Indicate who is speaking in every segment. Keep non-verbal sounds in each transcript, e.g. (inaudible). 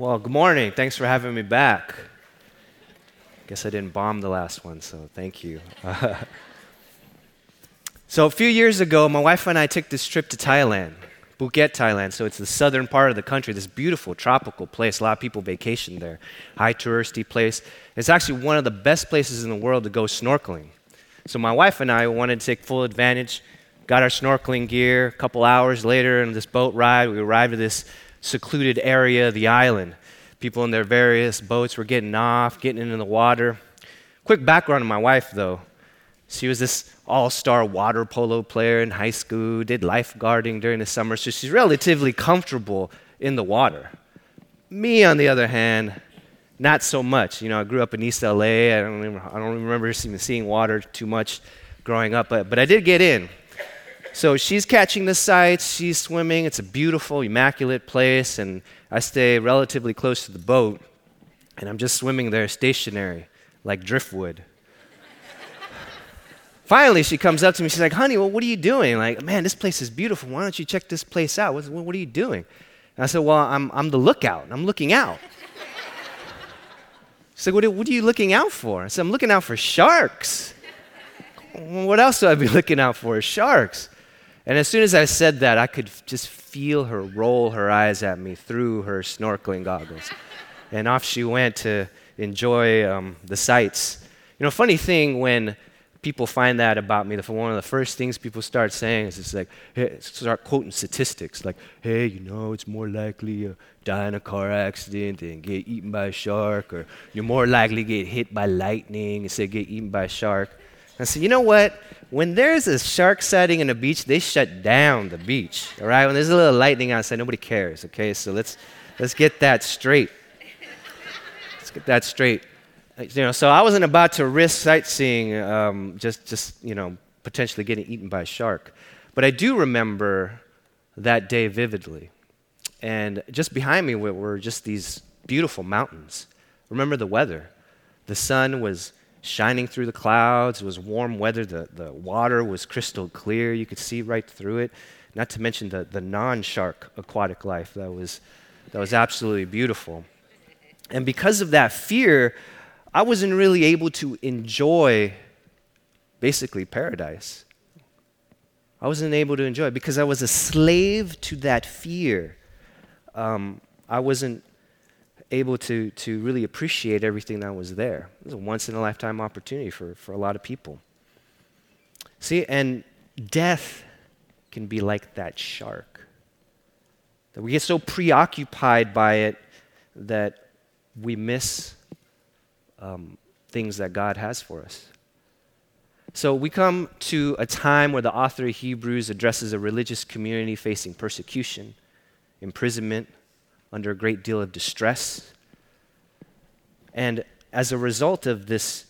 Speaker 1: Well, good morning. Thanks for having me back. Guess I didn't bomb the last one, so thank you. (laughs) so, a few years ago, my wife and I took this trip to Thailand, Phuket, Thailand. So, it's the southern part of the country, this beautiful tropical place. A lot of people vacation there. High touristy place. It's actually one of the best places in the world to go snorkeling. So, my wife and I wanted to take full advantage, got our snorkeling gear. A couple hours later, in this boat ride, we arrived at this secluded area of the island. People in their various boats were getting off, getting into the water. Quick background on my wife, though. She was this all star water polo player in high school, did lifeguarding during the summer, so she's relatively comfortable in the water. Me, on the other hand, not so much. You know, I grew up in East LA. I don't, even, I don't remember seeing water too much growing up, but, but I did get in. So she's catching the sights, she's swimming. It's a beautiful, immaculate place, and I stay relatively close to the boat, and I'm just swimming there stationary, like driftwood. (laughs) Finally, she comes up to me. She's like, honey, well, what are you doing? Like, man, this place is beautiful. Why don't you check this place out? What, what are you doing? And I said, well, I'm, I'm the lookout. I'm looking out. (laughs) She's like, what, what are you looking out for? I said, I'm looking out for sharks. (laughs) What else do I be looking out for? Sharks. And as soon as I said that, I could just feel her roll her eyes at me through her snorkeling goggles. And off she went to enjoy um, the sights. You know, funny thing when people find that about me, one of the first things people start saying is it's like, hey, start quoting statistics like, hey, you know, it's more likely you die in a car accident than get eaten by a shark, or you're more likely to get hit by lightning instead of get eaten by a shark. I said, you know what? When there's a shark sighting in a beach, they shut down the beach. All right? When there's a little lightning outside, nobody cares. Okay? So let's let's get that straight. Let's get that straight. Uh, you know, so I wasn't about to risk sightseeing, um, just just you know, potentially getting eaten by a shark. But I do remember that day vividly. And just behind me were just these beautiful mountains. Remember the weather. The sun was shining through the clouds. It was warm weather. The, the water was crystal clear. You could see right through it. Not to mention the, the non shark aquatic life that was, that was absolutely beautiful. And because of that fear, I wasn't really able to enjoy basically paradise. I wasn't able to enjoy it because I was a slave to that fear. Um, I wasn't able to, to really appreciate everything that was there. It was a once in a lifetime opportunity for, for a lot of people. See, and death can be like that shark. That we get so preoccupied by it that we miss um, things that God has for us. So we come to a time where the author of Hebrews addresses a religious community facing persecution, imprisonment, under a great deal of distress. And as a result of this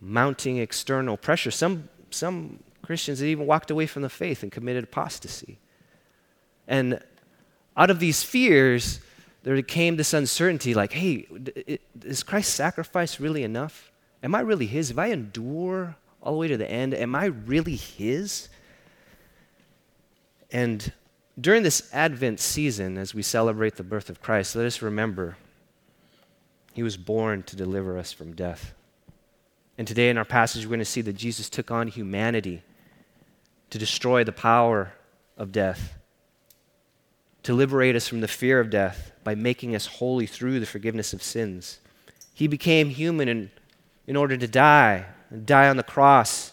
Speaker 1: mounting external pressure, some, some Christians had even walked away from the faith and committed apostasy. And out of these fears, there came this uncertainty like, hey, is Christ's sacrifice really enough? Am I really His? If I endure all the way to the end, am I really His? And during this Advent season, as we celebrate the birth of Christ, let us remember he was born to deliver us from death. And today in our passage, we're going to see that Jesus took on humanity to destroy the power of death, to liberate us from the fear of death by making us holy through the forgiveness of sins. He became human in, in order to die, and die on the cross,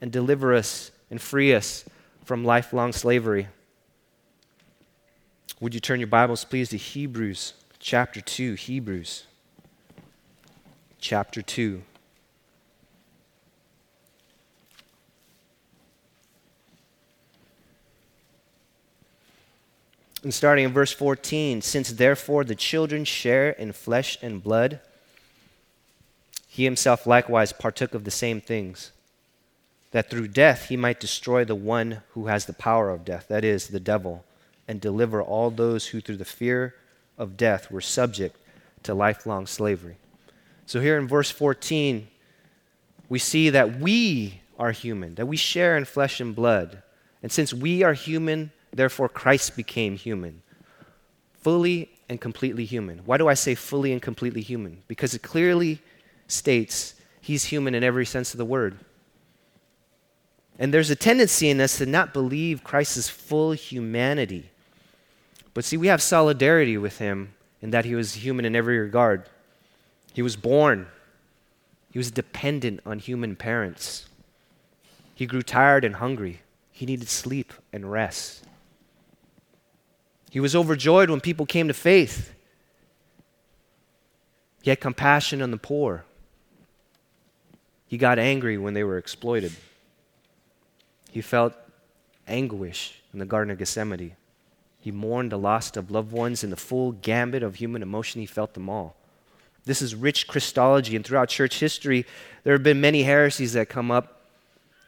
Speaker 1: and deliver us and free us from lifelong slavery. Would you turn your Bibles, please, to Hebrews chapter 2? Hebrews chapter 2. And starting in verse 14, since therefore the children share in flesh and blood, he himself likewise partook of the same things, that through death he might destroy the one who has the power of death, that is, the devil and deliver all those who, through the fear of death, were subject to lifelong slavery. So, here in verse 14, we see that we are human, that we share in flesh and blood. And since we are human, therefore Christ became human, fully and completely human. Why do I say fully and completely human? Because it clearly states he's human in every sense of the word. And there's a tendency in us to not believe Christ's full humanity. But see, we have solidarity with him in that he was human in every regard. He was born, he was dependent on human parents. He grew tired and hungry. He needed sleep and rest. He was overjoyed when people came to faith. He had compassion on the poor. He got angry when they were exploited. He felt anguish in the Garden of Gethsemane. He mourned the loss of loved ones in the full gambit of human emotion. He felt them all. This is rich Christology, and throughout church history, there have been many heresies that come up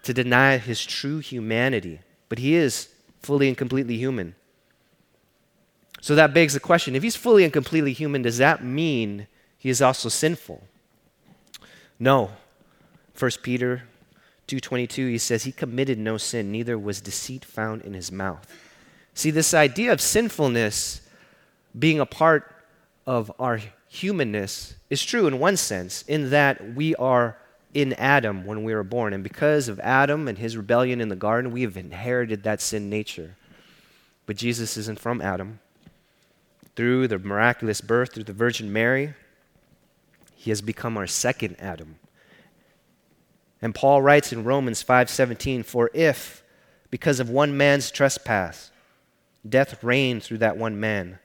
Speaker 1: to deny his true humanity. But he is fully and completely human. So that begs the question if he's fully and completely human, does that mean he is also sinful? No. 1 Peter 2:22 he says he committed no sin neither was deceit found in his mouth. See this idea of sinfulness being a part of our humanness is true in one sense in that we are in Adam when we were born and because of Adam and his rebellion in the garden we have inherited that sin nature. But Jesus isn't from Adam. Through the miraculous birth through the Virgin Mary he has become our second Adam and Paul writes in Romans 5:17, "For if because of one man's trespass death reigned through that one man,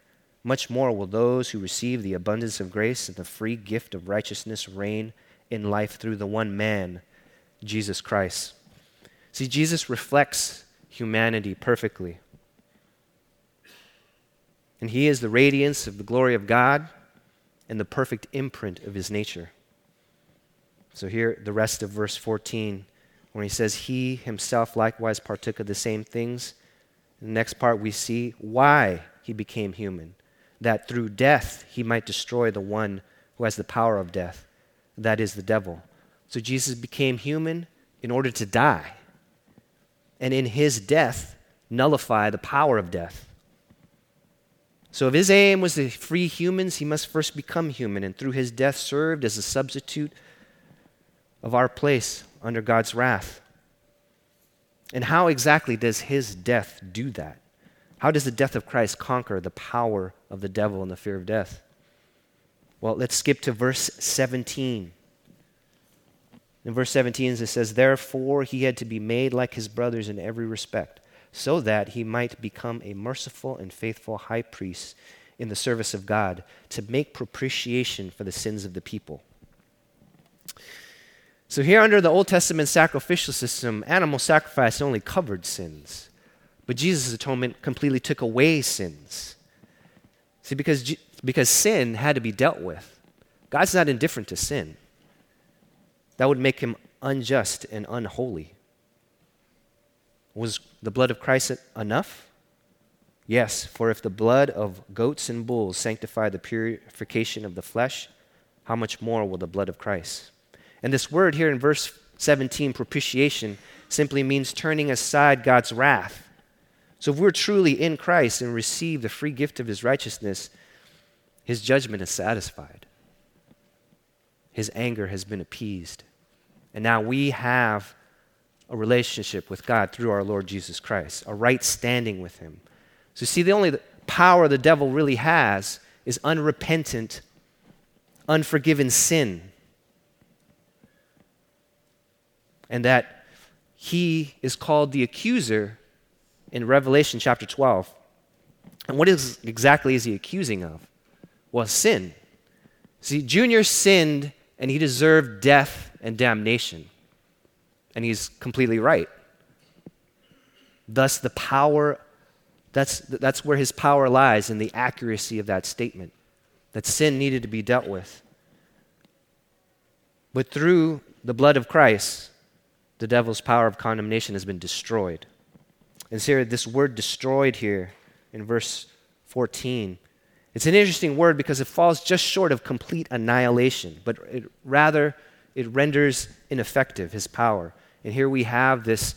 Speaker 1: much more will those who receive the abundance of grace and the free gift of righteousness reign in life through the one man, Jesus Christ." See, Jesus reflects humanity perfectly. And he is the radiance of the glory of God and the perfect imprint of his nature. So, here, the rest of verse 14, when he says, He himself likewise partook of the same things. The next part, we see why he became human, that through death he might destroy the one who has the power of death, that is the devil. So, Jesus became human in order to die, and in his death, nullify the power of death. So, if his aim was to free humans, he must first become human, and through his death served as a substitute of our place under God's wrath. And how exactly does his death do that? How does the death of Christ conquer the power of the devil and the fear of death? Well, let's skip to verse 17. In verse 17, it says, Therefore he had to be made like his brothers in every respect, so that he might become a merciful and faithful high priest in the service of God to make propitiation for the sins of the people. So, here under the Old Testament sacrificial system, animal sacrifice only covered sins. But Jesus' atonement completely took away sins. See, because, because sin had to be dealt with. God's not indifferent to sin. That would make him unjust and unholy. Was the blood of Christ enough? Yes, for if the blood of goats and bulls sanctify the purification of the flesh, how much more will the blood of Christ? And this word here in verse 17, propitiation, simply means turning aside God's wrath. So if we're truly in Christ and receive the free gift of his righteousness, his judgment is satisfied. His anger has been appeased. And now we have a relationship with God through our Lord Jesus Christ, a right standing with him. So, see, the only power the devil really has is unrepentant, unforgiven sin. And that he is called the accuser in Revelation chapter 12. And what is, exactly is he accusing of? Well, sin. See, Junior sinned and he deserved death and damnation. And he's completely right. Thus, the power, that's, that's where his power lies in the accuracy of that statement that sin needed to be dealt with. But through the blood of Christ, the devil's power of condemnation has been destroyed. And so this word destroyed here in verse 14, it's an interesting word because it falls just short of complete annihilation, but it, rather it renders ineffective his power. And here we have this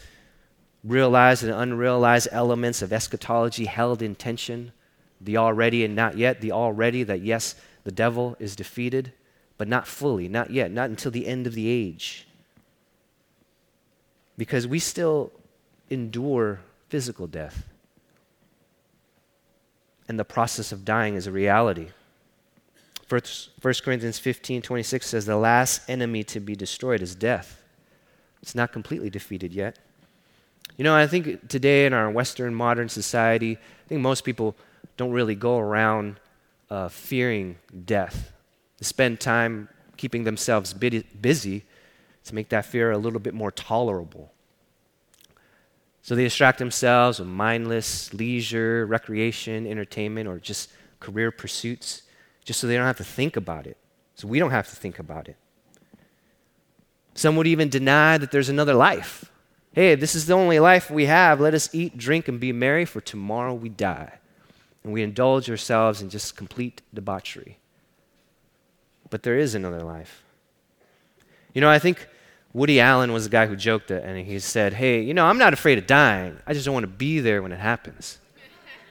Speaker 1: realized and unrealized elements of eschatology held in tension. the already and not yet, the already that yes, the devil is defeated, but not fully, not yet, not until the end of the age. Because we still endure physical death. And the process of dying is a reality. 1 Corinthians 15 26 says, The last enemy to be destroyed is death. It's not completely defeated yet. You know, I think today in our Western modern society, I think most people don't really go around uh, fearing death. They spend time keeping themselves busy to make that fear a little bit more tolerable. So they distract themselves with mindless leisure, recreation, entertainment, or just career pursuits, just so they don't have to think about it. So we don't have to think about it. Some would even deny that there's another life. Hey, this is the only life we have. Let us eat, drink, and be merry, for tomorrow we die. And we indulge ourselves in just complete debauchery. But there is another life. You know, I think Woody Allen was the guy who joked it, and he said, Hey, you know, I'm not afraid of dying. I just don't want to be there when it happens.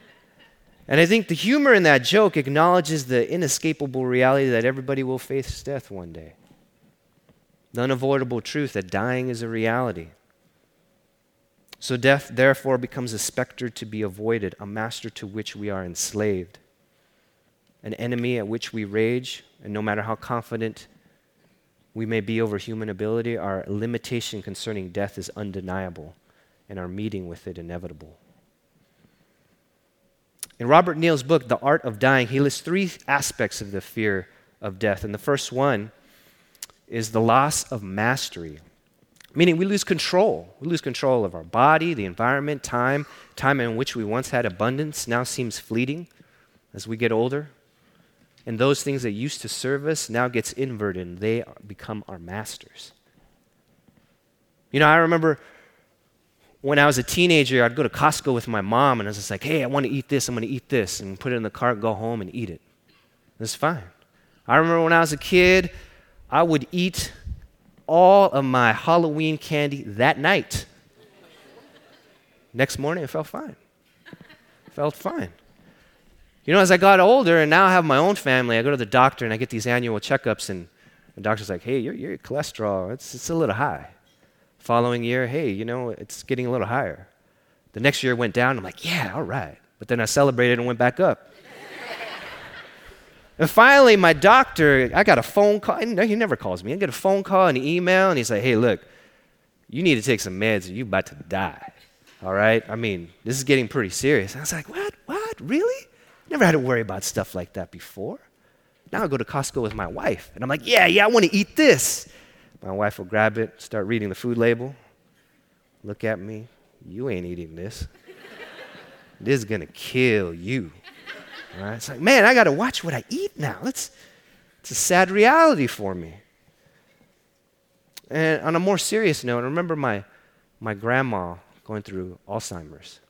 Speaker 1: (laughs) and I think the humor in that joke acknowledges the inescapable reality that everybody will face death one day. The unavoidable truth that dying is a reality. So death, therefore, becomes a specter to be avoided, a master to which we are enslaved, an enemy at which we rage, and no matter how confident we may be over human ability, our limitation concerning death is undeniable, and our meeting with it inevitable. In Robert Neale's book, The Art of Dying, he lists three aspects of the fear of death. And the first one is the loss of mastery, meaning we lose control. We lose control of our body, the environment, time. Time in which we once had abundance now seems fleeting as we get older. And those things that used to serve us now gets inverted and they become our masters. You know, I remember when I was a teenager, I'd go to Costco with my mom and I was just like, hey, I want to eat this, I'm going to eat this, and put it in the cart, go home and eat it. That's fine. I remember when I was a kid, I would eat all of my Halloween candy that night. Next morning, it felt fine. It felt fine. You know, as I got older and now I have my own family, I go to the doctor and I get these annual checkups, and the doctor's like, hey, your, your cholesterol, it's, it's a little high. Following year, hey, you know, it's getting a little higher. The next year went down. I'm like, yeah, all right. But then I celebrated and went back up. (laughs) and finally, my doctor, I got a phone call. No, He never calls me. I get a phone call and an email, and he's like, hey, look, you need to take some meds or you're about to die. All right? I mean, this is getting pretty serious. And I was like, what? What? Really? Never had to worry about stuff like that before. Now I go to Costco with my wife, and I'm like, yeah, yeah, I want to eat this. My wife will grab it, start reading the food label, look at me, you ain't eating this. (laughs) this is going to kill you. All right? It's like, man, I got to watch what I eat now. It's, it's a sad reality for me. And on a more serious note, I remember my, my grandma going through Alzheimer's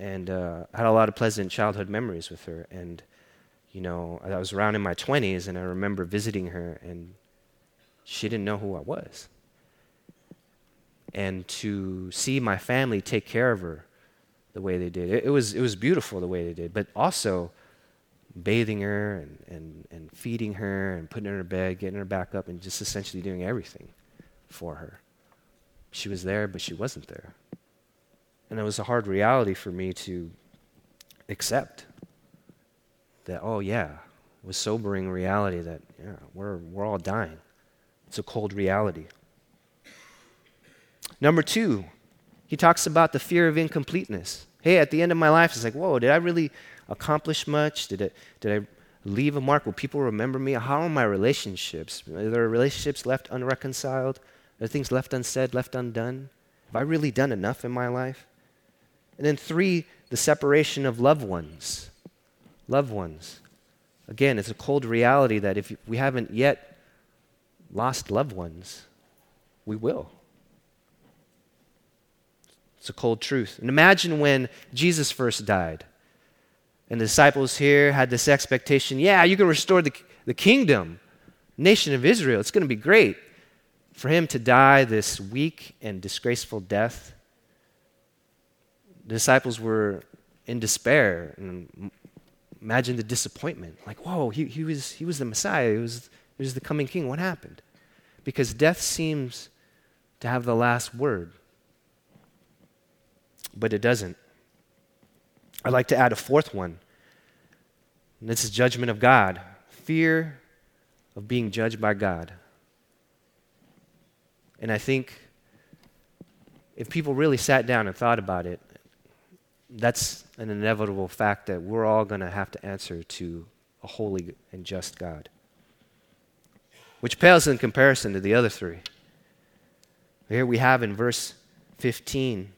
Speaker 1: and uh, had a lot of pleasant childhood memories with her. And, you know, I was around in my 20s, and I remember visiting her, and she didn't know who I was. And to see my family take care of her the way they did, it, it was, it was beautiful the way they did, but also bathing her and, and, and feeding her and putting her in her bed, getting her back up, and just essentially doing everything for her. She was there, but she wasn't there. And it was a hard reality for me to accept that, oh, yeah, it was sobering reality that, yeah, we're, we're all dying. It's a cold reality. Number two, he talks about the fear of incompleteness. Hey, at the end of my life, it's like, whoa, did I really accomplish much? Did, it, did I leave a mark? Will people remember me? How are my relationships? Are there relationships left unreconciled? Are things left unsaid, left undone? Have I really done enough in my life? And then three, the separation of loved ones. Loved ones. Again, it's a cold reality that if we haven't yet lost loved ones, we will. It's a cold truth. And imagine when Jesus first died. And the disciples here had this expectation yeah, you can restore the, the kingdom, nation of Israel. It's going to be great. For him to die this weak and disgraceful death the disciples were in despair and imagine the disappointment. Like, whoa, he, he, was, he was the Messiah, he was, he was the coming king. What happened? Because death seems to have the last word, but it doesn't. I'd like to add a fourth one. And this is judgment of God. Fear of being judged by God. And I think if people really sat down and thought about it, that's an inevitable fact that we're all going to have to answer to a holy and just God, which pales in comparison to the other three. Here we have in verse 15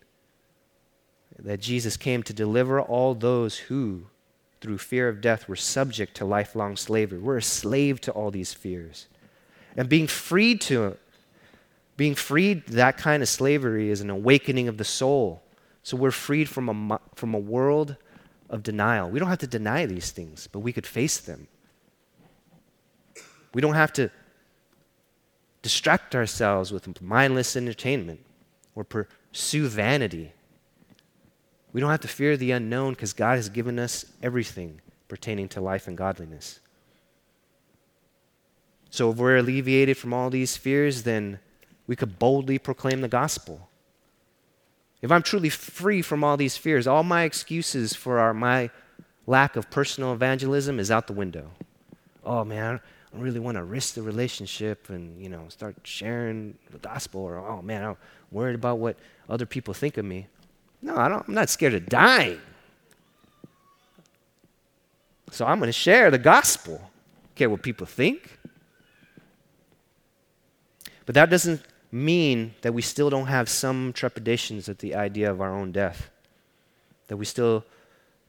Speaker 1: that Jesus came to deliver all those who, through fear of death, were subject to lifelong slavery. We're a slave to all these fears. And being freed to being freed that kind of slavery is an awakening of the soul. So we're freed from a, from a world of denial. We don't have to deny these things, but we could face them. We don't have to distract ourselves with mindless entertainment or pursue vanity. We don't have to fear the unknown because God has given us everything pertaining to life and godliness. So if we're alleviated from all these fears, then we could boldly proclaim the gospel. If I'm truly free from all these fears, all my excuses for our, my lack of personal evangelism is out the window. Oh man, I really want to risk the relationship and you know start sharing the gospel, or oh man, I'm worried about what other people think of me. No, I don't, I'm not scared of dying. So I'm going to share the gospel. Care what people think. But that doesn't mean that we still don't have some trepidations at the idea of our own death, that we still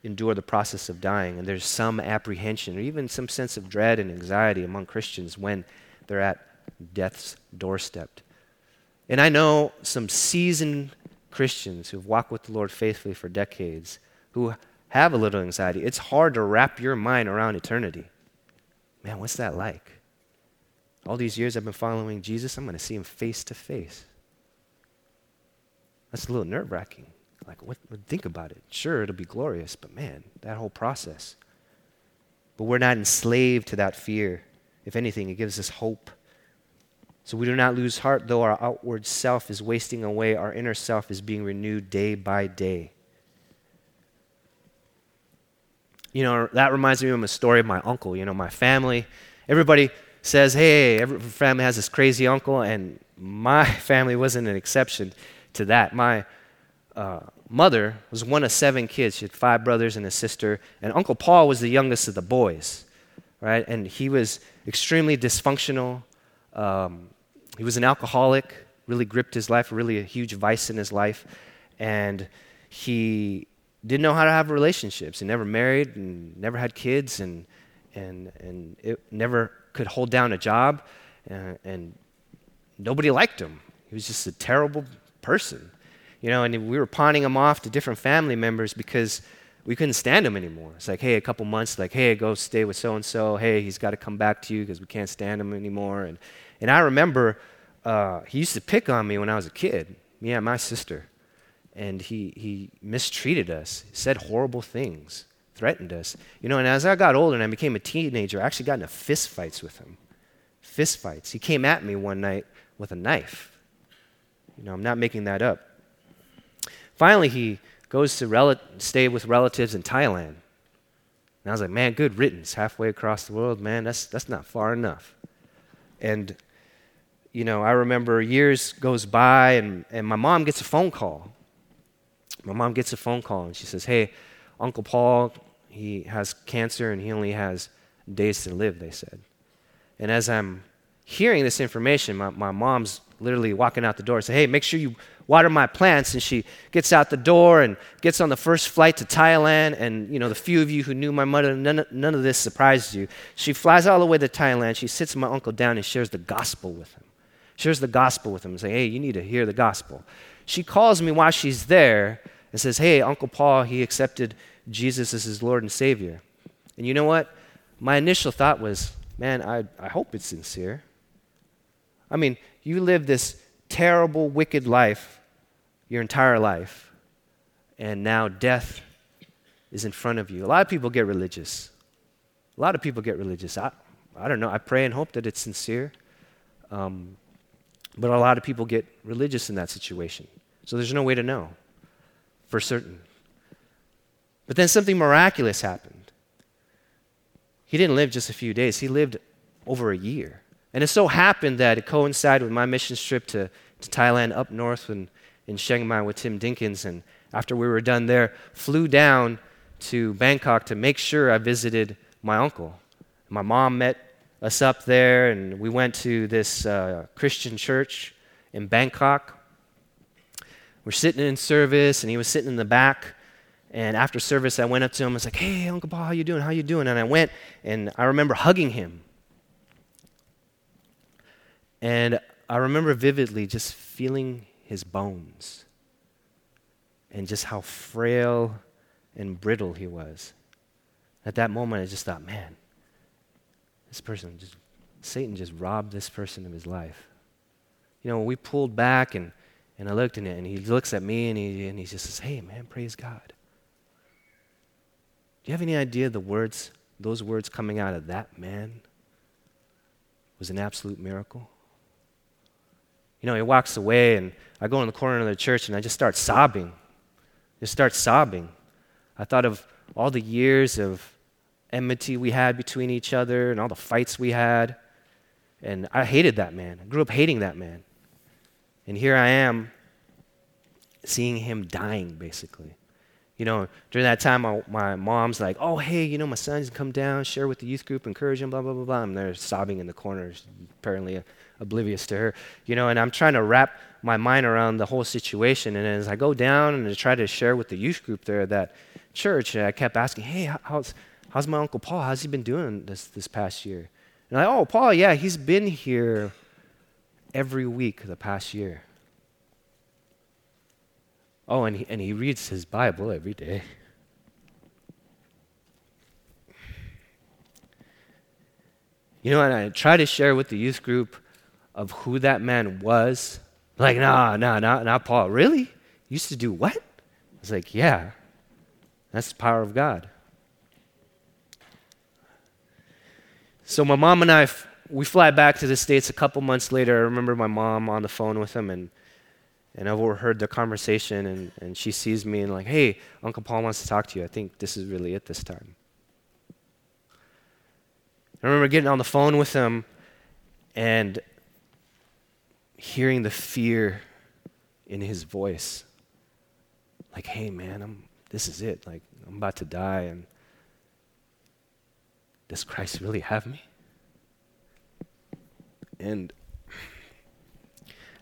Speaker 1: endure the process of dying, and there's some apprehension or even some sense of dread and anxiety among Christians when they're at death's doorstep. And I know some seasoned Christians who've walked with the Lord faithfully for decades who have a little anxiety. It's hard to wrap your mind around eternity. Man, what's that like? All these years I've been following Jesus, I'm going to see him face to face. That's a little nerve wracking. Like, what, think about it. Sure, it'll be glorious, but man, that whole process. But we're not enslaved to that fear. If anything, it gives us hope. So we do not lose heart, though our outward self is wasting away, our inner self is being renewed day by day. You know, that reminds me of a story of my uncle. You know, my family, everybody says, hey, every family has this crazy uncle, and my (laughs) family wasn't an exception to that. My uh, mother was one of seven kids. She had five brothers and a sister, and Uncle Paul was the youngest of the boys, right? And he was extremely dysfunctional. Um, he was an alcoholic, really gripped his life, really a huge vice in his life, and he didn't know how to have relationships. He never married and never had kids, and and and it never could hold down a job, uh, and nobody liked him. He was just a terrible person, you know. And we were pawning him off to different family members because we couldn't stand him anymore. It's like, hey, a couple months, like, hey, go stay with so and so. Hey, he's got to come back to you because we can't stand him anymore. And and I remember uh, he used to pick on me when I was a kid, me and my sister, and he he mistreated us, said horrible things threatened us. You know, and as I got older and I became a teenager, I actually got into fist fights with him. Fist fights. He came at me one night with a knife. You know, I'm not making that up. Finally, he goes to rel- stay with relatives in Thailand. And I was like, man, good riddance. Halfway across the world, man, that's, that's not far enough. And, you know, I remember years goes by and, and my mom gets a phone call. My mom gets a phone call and she says, hey, Uncle Paul, he has cancer and he only has days to live, they said. And as I'm hearing this information, my, my mom's literally walking out the door and say, Hey, make sure you water my plants. And she gets out the door and gets on the first flight to Thailand. And, you know, the few of you who knew my mother, none, none of this surprised you. She flies all the way to Thailand. She sits my uncle down and shares the gospel with him. Shares the gospel with him and say, Hey, you need to hear the gospel. She calls me while she's there and says, Hey, Uncle Paul, he accepted Jesus as his Lord and Savior. And you know what? My initial thought was, Man, I, I hope it's sincere. I mean, you live this terrible, wicked life your entire life, and now death is in front of you. A lot of people get religious. A lot of people get religious. I, I don't know. I pray and hope that it's sincere. Um, but a lot of people get religious in that situation. So there's no way to know for certain. But then something miraculous happened. He didn't live just a few days, he lived over a year. And it so happened that it coincided with my mission trip to, to Thailand up north in, in Chiang Mai with Tim Dinkins. And after we were done there, flew down to Bangkok to make sure I visited my uncle. My mom met us up there, and we went to this uh, Christian church in Bangkok. We're sitting in service, and he was sitting in the back. And after service, I went up to him. I was like, "Hey, Uncle Paul, how you doing? How you doing?" And I went, and I remember hugging him. And I remember vividly just feeling his bones and just how frail and brittle he was. At that moment, I just thought, man, this person just, Satan just robbed this person of his life. You know, we pulled back and, and I looked in it, and he looks at me and he, and he just says, hey, man, praise God. Do you have any idea the words, those words coming out of that man was an absolute miracle? You know, he walks away, and I go in the corner of the church and I just start sobbing. Just start sobbing. I thought of all the years of enmity we had between each other and all the fights we had. And I hated that man. I grew up hating that man. And here I am seeing him dying, basically. You know, during that time, my, my mom's like, oh, hey, you know, my son's come down, share with the youth group, encourage him, blah, blah, blah, blah. And they're sobbing in the corners, apparently oblivious to her. You know, and I'm trying to wrap my mind around the whole situation. And as I go down and I try to share with the youth group there at that church, I kept asking, hey, how's, how's my Uncle Paul? How's he been doing this, this past year? And I, oh, Paul, yeah, he's been here every week the past year. Oh, and he, and he reads his Bible every day. You know, and I try to share with the youth group of who that man was. Like, nah, nah, nah, not Paul. Really? used to do what? I was like, yeah, that's the power of God. So my mom and I, we fly back to the States a couple months later. I remember my mom on the phone with him, and, and I've overheard the conversation, and, and she sees me and like, hey, Uncle Paul wants to talk to you. I think this is really it this time. I remember getting on the phone with him and hearing the fear in his voice. Like, hey, man, I'm, this is it. Like, I'm about to die, and does Christ really have me? And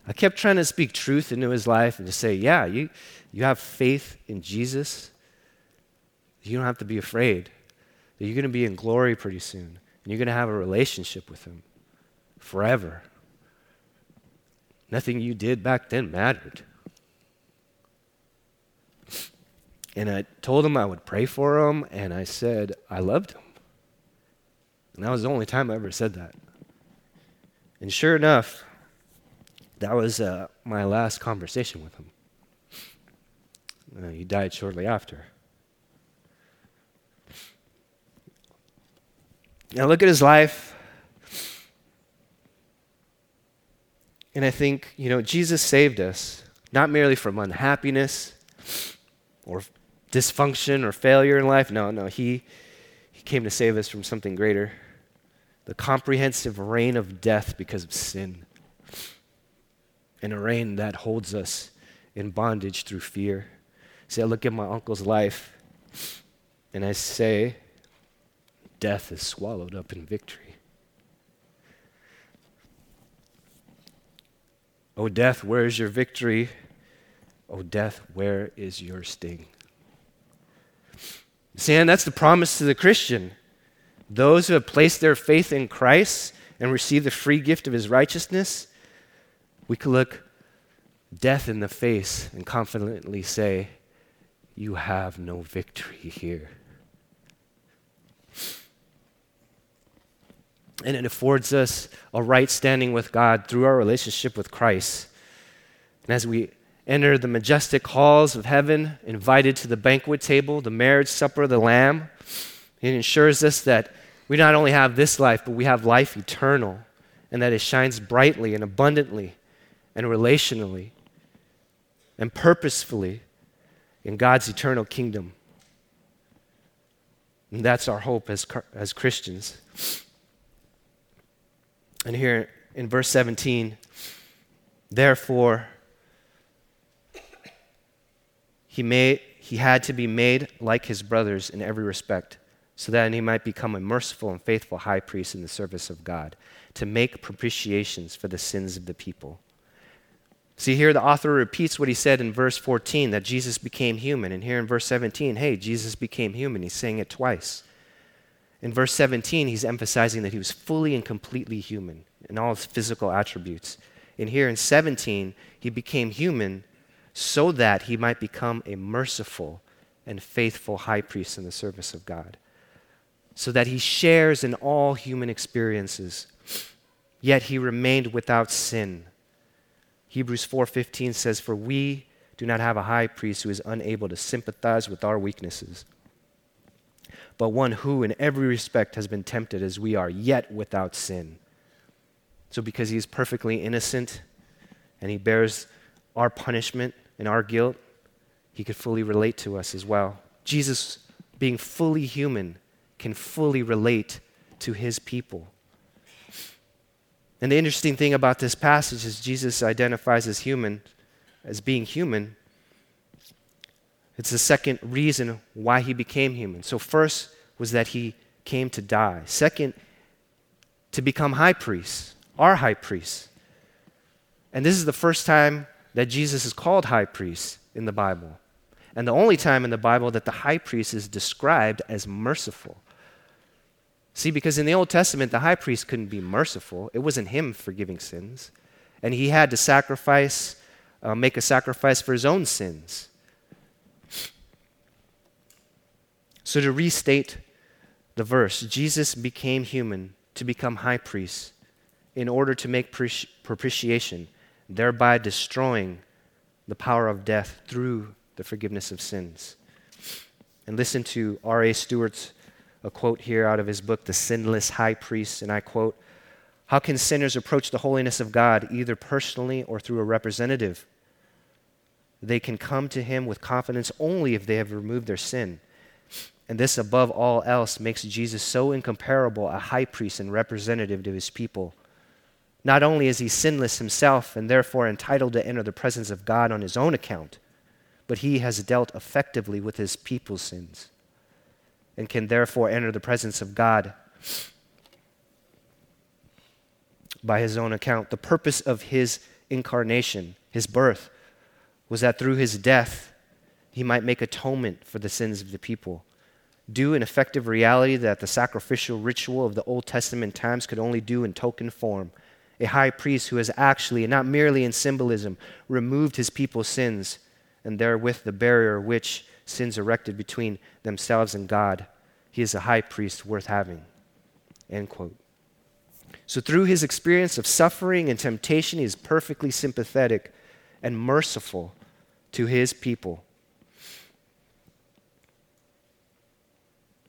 Speaker 1: I kept trying to speak truth into his life and to say, yeah, you, you have faith in Jesus. You don't have to be afraid that you're going to be in glory pretty soon and you're going to have a relationship with him forever. Nothing you did back then mattered. And I told him I would pray for him, and I said I loved him. And that was the only time I ever said that. And sure enough, that was uh, my last conversation with him. Uh, he died shortly after. Now look at his life. And I think, you know, Jesus saved us, not merely from unhappiness or dysfunction or failure in life. No, no, he, he came to save us from something greater the comprehensive reign of death because of sin, and a reign that holds us in bondage through fear. See, I look at my uncle's life and I say, death is swallowed up in victory. O oh, death, where is your victory? O oh, death, where is your sting? See, and that's the promise to the Christian. Those who have placed their faith in Christ and received the free gift of his righteousness, we could look death in the face and confidently say, You have no victory here. And it affords us a right standing with God through our relationship with Christ. And as we enter the majestic halls of heaven, invited to the banquet table, the marriage supper of the Lamb. It ensures us that we not only have this life, but we have life eternal, and that it shines brightly and abundantly and relationally and purposefully in God's eternal kingdom. And that's our hope as, as Christians. And here in verse 17, therefore, he, made, he had to be made like his brothers in every respect, so that he might become a merciful and faithful high priest in the service of God, to make propitiations for the sins of the people. See, here the author repeats what he said in verse 14 that Jesus became human. And here in verse 17, hey, Jesus became human. He's saying it twice. In verse 17, he's emphasizing that he was fully and completely human in all his physical attributes. And here in 17, he became human so that he might become a merciful and faithful high priest in the service of God, so that he shares in all human experiences, yet he remained without sin. Hebrews 4:15 says for we do not have a high priest who is unable to sympathize with our weaknesses but one who in every respect has been tempted as we are yet without sin. So because he is perfectly innocent and he bears our punishment and our guilt, he could fully relate to us as well. Jesus, being fully human, can fully relate to his people. And the interesting thing about this passage is Jesus identifies as human, as being human. It's the second reason why he became human. So, first was that he came to die. Second, to become high priest, our high priest. And this is the first time that Jesus is called high priest in the Bible. And the only time in the Bible that the high priest is described as merciful. See, because in the Old Testament, the high priest couldn't be merciful, it wasn't him forgiving sins. And he had to sacrifice, uh, make a sacrifice for his own sins. So, to restate the verse, Jesus became human to become high priest in order to make propitiation thereby destroying the power of death through the forgiveness of sins. And listen to R.A. Stewart's a quote here out of his book, The Sinless High Priest, and I quote How can sinners approach the holiness of God either personally or through a representative? They can come to him with confidence only if they have removed their sin. And this, above all else, makes Jesus so incomparable a high priest and representative to his people not only is he sinless himself and therefore entitled to enter the presence of God on his own account, but he has dealt effectively with his people's sins and can therefore enter the presence of God by his own account. The purpose of his incarnation, his birth, was that through his death, he might make atonement for the sins of the people. Do an effective reality that the sacrificial ritual of the Old Testament times could only do in token form a high priest who has actually, and not merely in symbolism, removed his people's sins, and therewith the barrier which sins erected between themselves and God. He is a high priest worth having. End quote. So, through his experience of suffering and temptation, he is perfectly sympathetic and merciful to his people.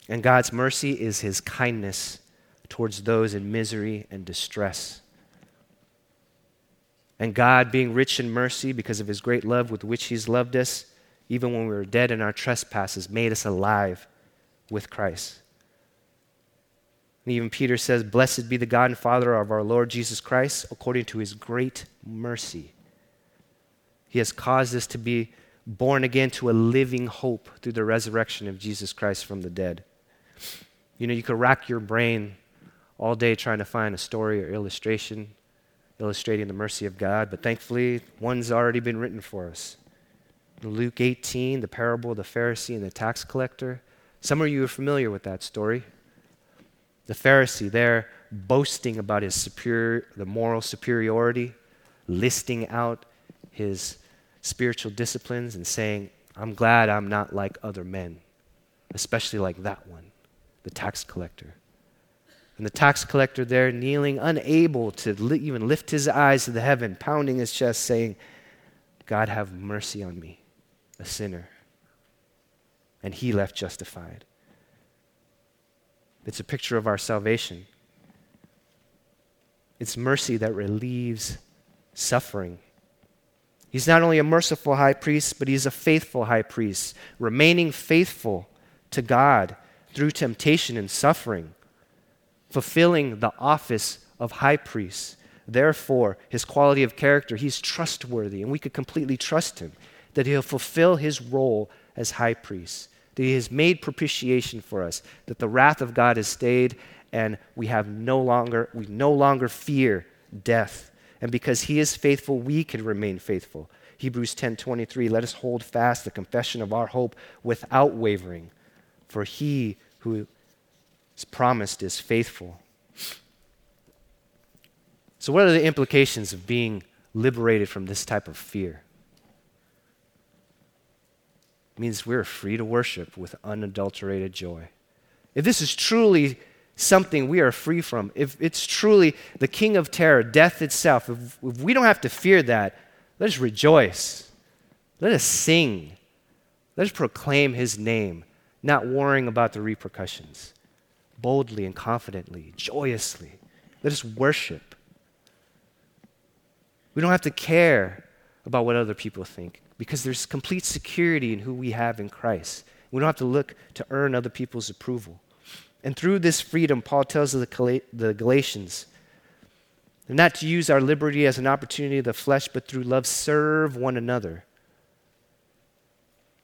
Speaker 1: And God's mercy is his kindness towards those in misery and distress. And God, being rich in mercy because of his great love with which he's loved us, even when we were dead in our trespasses, made us alive with Christ. And even Peter says, Blessed be the God and Father of our Lord Jesus Christ, according to his great mercy. He has caused us to be born again to a living hope through the resurrection of Jesus Christ from the dead. You know, you could rack your brain all day trying to find a story or illustration illustrating the mercy of God, but thankfully, one's already been written for us. Luke 18, the parable of the Pharisee and the tax collector. Some of you are familiar with that story. The Pharisee there boasting about his superior, the moral superiority, listing out his spiritual disciplines and saying, I'm glad I'm not like other men, especially like that one, the tax collector. And the tax collector there kneeling, unable to li- even lift his eyes to the heaven, pounding his chest, saying, God, have mercy on me, a sinner. And he left justified. It's a picture of our salvation. It's mercy that relieves suffering. He's not only a merciful high priest, but he's a faithful high priest, remaining faithful to God through temptation and suffering, fulfilling the office of high priest. Therefore, his quality of character, he's trustworthy, and we could completely trust him that he'll fulfill his role as high priest, that he has made propitiation for us, that the wrath of God is stayed, and we have no longer we no longer fear death. And because he is faithful, we can remain faithful. Hebrews 10:23 Let us hold fast the confession of our hope without wavering, for he who is promised is faithful. So what are the implications of being liberated from this type of fear? Means we're free to worship with unadulterated joy. If this is truly something we are free from, if it's truly the king of terror, death itself, if, if we don't have to fear that, let us rejoice. Let us sing. Let us proclaim his name, not worrying about the repercussions. Boldly and confidently, joyously. Let us worship. We don't have to care about what other people think because there's complete security in who we have in Christ. We don't have to look to earn other people's approval. And through this freedom, Paul tells the, Galatians, not to use our liberty as an opportunity of the flesh, but through love, serve one another.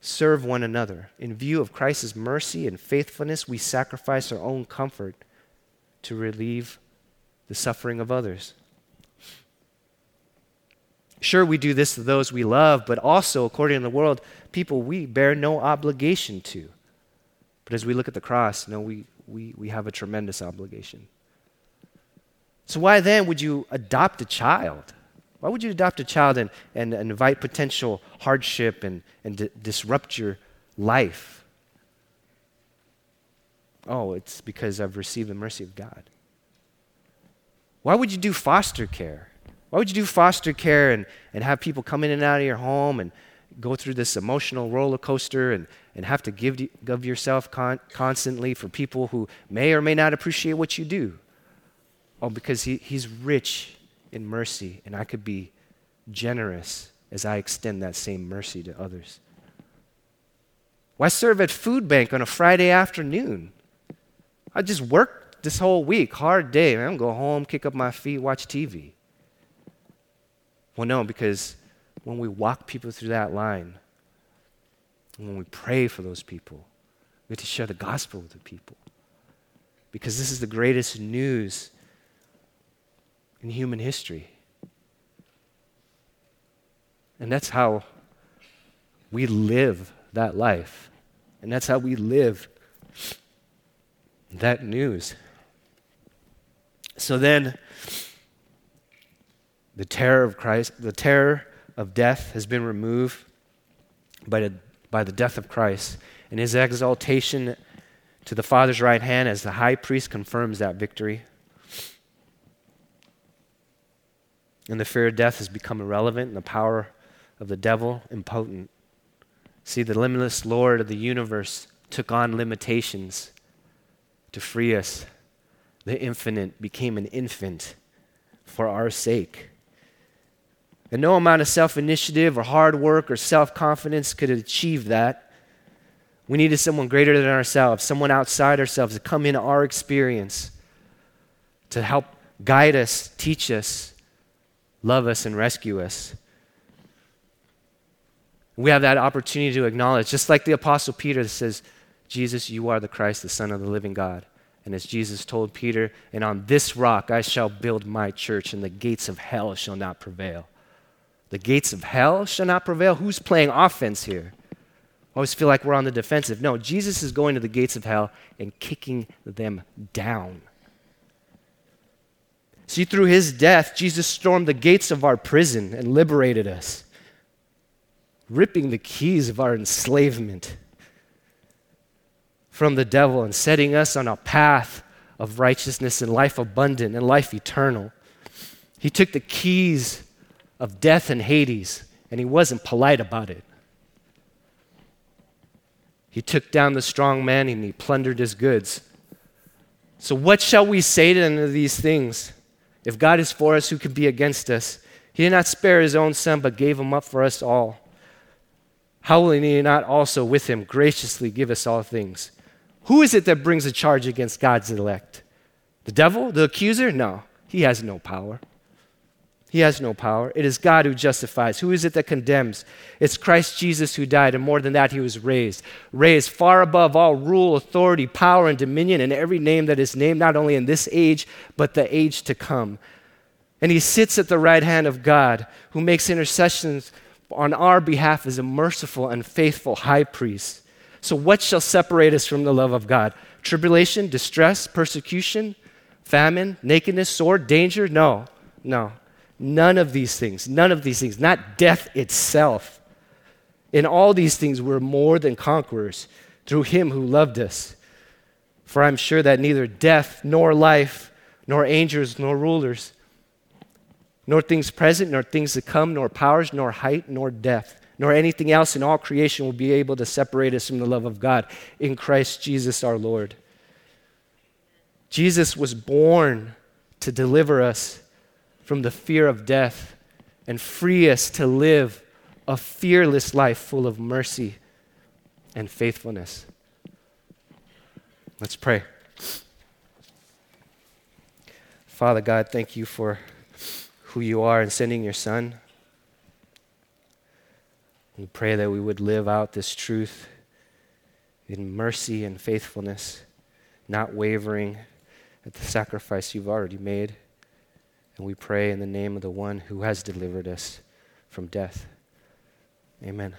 Speaker 1: Serve one another. In view of Christ's mercy and faithfulness, we sacrifice our own comfort to relieve the suffering of others. Sure, we do this to those we love, but also, according to the world, people we bear no obligation to. But as we look at the cross, no, we, we, we have a tremendous obligation. So, why then would you adopt a child? Why would you adopt a child and, and, invite potential hardship and, and disrupt your life? Oh, it's because I've received the mercy of God. Why would you do foster care? Why would you do foster care and, and have people come in and out of your home and go through this emotional roller coaster and, and have to give, give yourself con- constantly for people who may or may not appreciate what you do? Oh, because he, he's rich in mercy, and I could be generous as I extend that same mercy to others. Why serve at food bank on a Friday afternoon? I just worked this whole week, hard day. I'm go home, kick up my feet, watch TV. Well, no, because when we walk people through that line, when we pray for those people, we have to share the gospel with the people. Because this is the greatest news in human history. And that's how we live that life. And that's how we live that news. So then, the terror of Christ, the terror of death has been removed by the, by the death of Christ. And his exaltation to the Father's right hand as the high priest confirms that victory. And the fear of death has become irrelevant, and the power of the devil impotent. See, the limitless Lord of the universe took on limitations to free us. The infinite became an infant for our sake. And no amount of self initiative or hard work or self confidence could achieve that. We needed someone greater than ourselves, someone outside ourselves to come into our experience, to help guide us, teach us, love us, and rescue us. We have that opportunity to acknowledge, just like the Apostle Peter says, Jesus, you are the Christ, the Son of the living God. And as Jesus told Peter, and on this rock I shall build my church, and the gates of hell shall not prevail. The gates of hell shall not prevail. Who's playing offense here? I always feel like we're on the defensive. No, Jesus is going to the gates of hell and kicking them down. See, through his death, Jesus stormed the gates of our prison and liberated us, ripping the keys of our enslavement from the devil and setting us on a path of righteousness and life abundant and life eternal. He took the keys of death and Hades and he wasn't polite about it. He took down the strong man and he plundered his goods. So, what shall we say to these things? If God is for us, who can be against us? He did not spare his own son, but gave him up for us all. How will he not also with him graciously give us all things? Who is it that brings a charge against God's elect? The devil? The accuser? No, he has no power. He has no power. It is God who justifies. Who is it that condemns? It's Christ Jesus who died, and more than that, he was raised. Raised far above all rule, authority, power, and dominion, and every name that is named, not only in this age, but the age to come. And he sits at the right hand of God, who makes intercessions on our behalf as a merciful and faithful high priest. So, what shall separate us from the love of God? Tribulation, distress, persecution, famine, nakedness, sword, danger? No, no. None of these things, none of these things, not death itself. In all these things, we're more than conquerors through him who loved us. For I'm sure that neither death, nor life, nor angels, nor rulers, nor things present, nor things to come, nor powers, nor height, nor depth, nor anything else in all creation will be able to separate us from the love of God in Christ Jesus our Lord. Jesus was born to deliver us from the fear of death and free us to live a fearless life full of mercy and faithfulness. Let's pray. Father God, thank you for who you are and sending your Son. We pray that we would live out this truth in mercy and faithfulness, not wavering at the sacrifice you've already made. And we pray in the name of the one who has delivered us from death. Amen.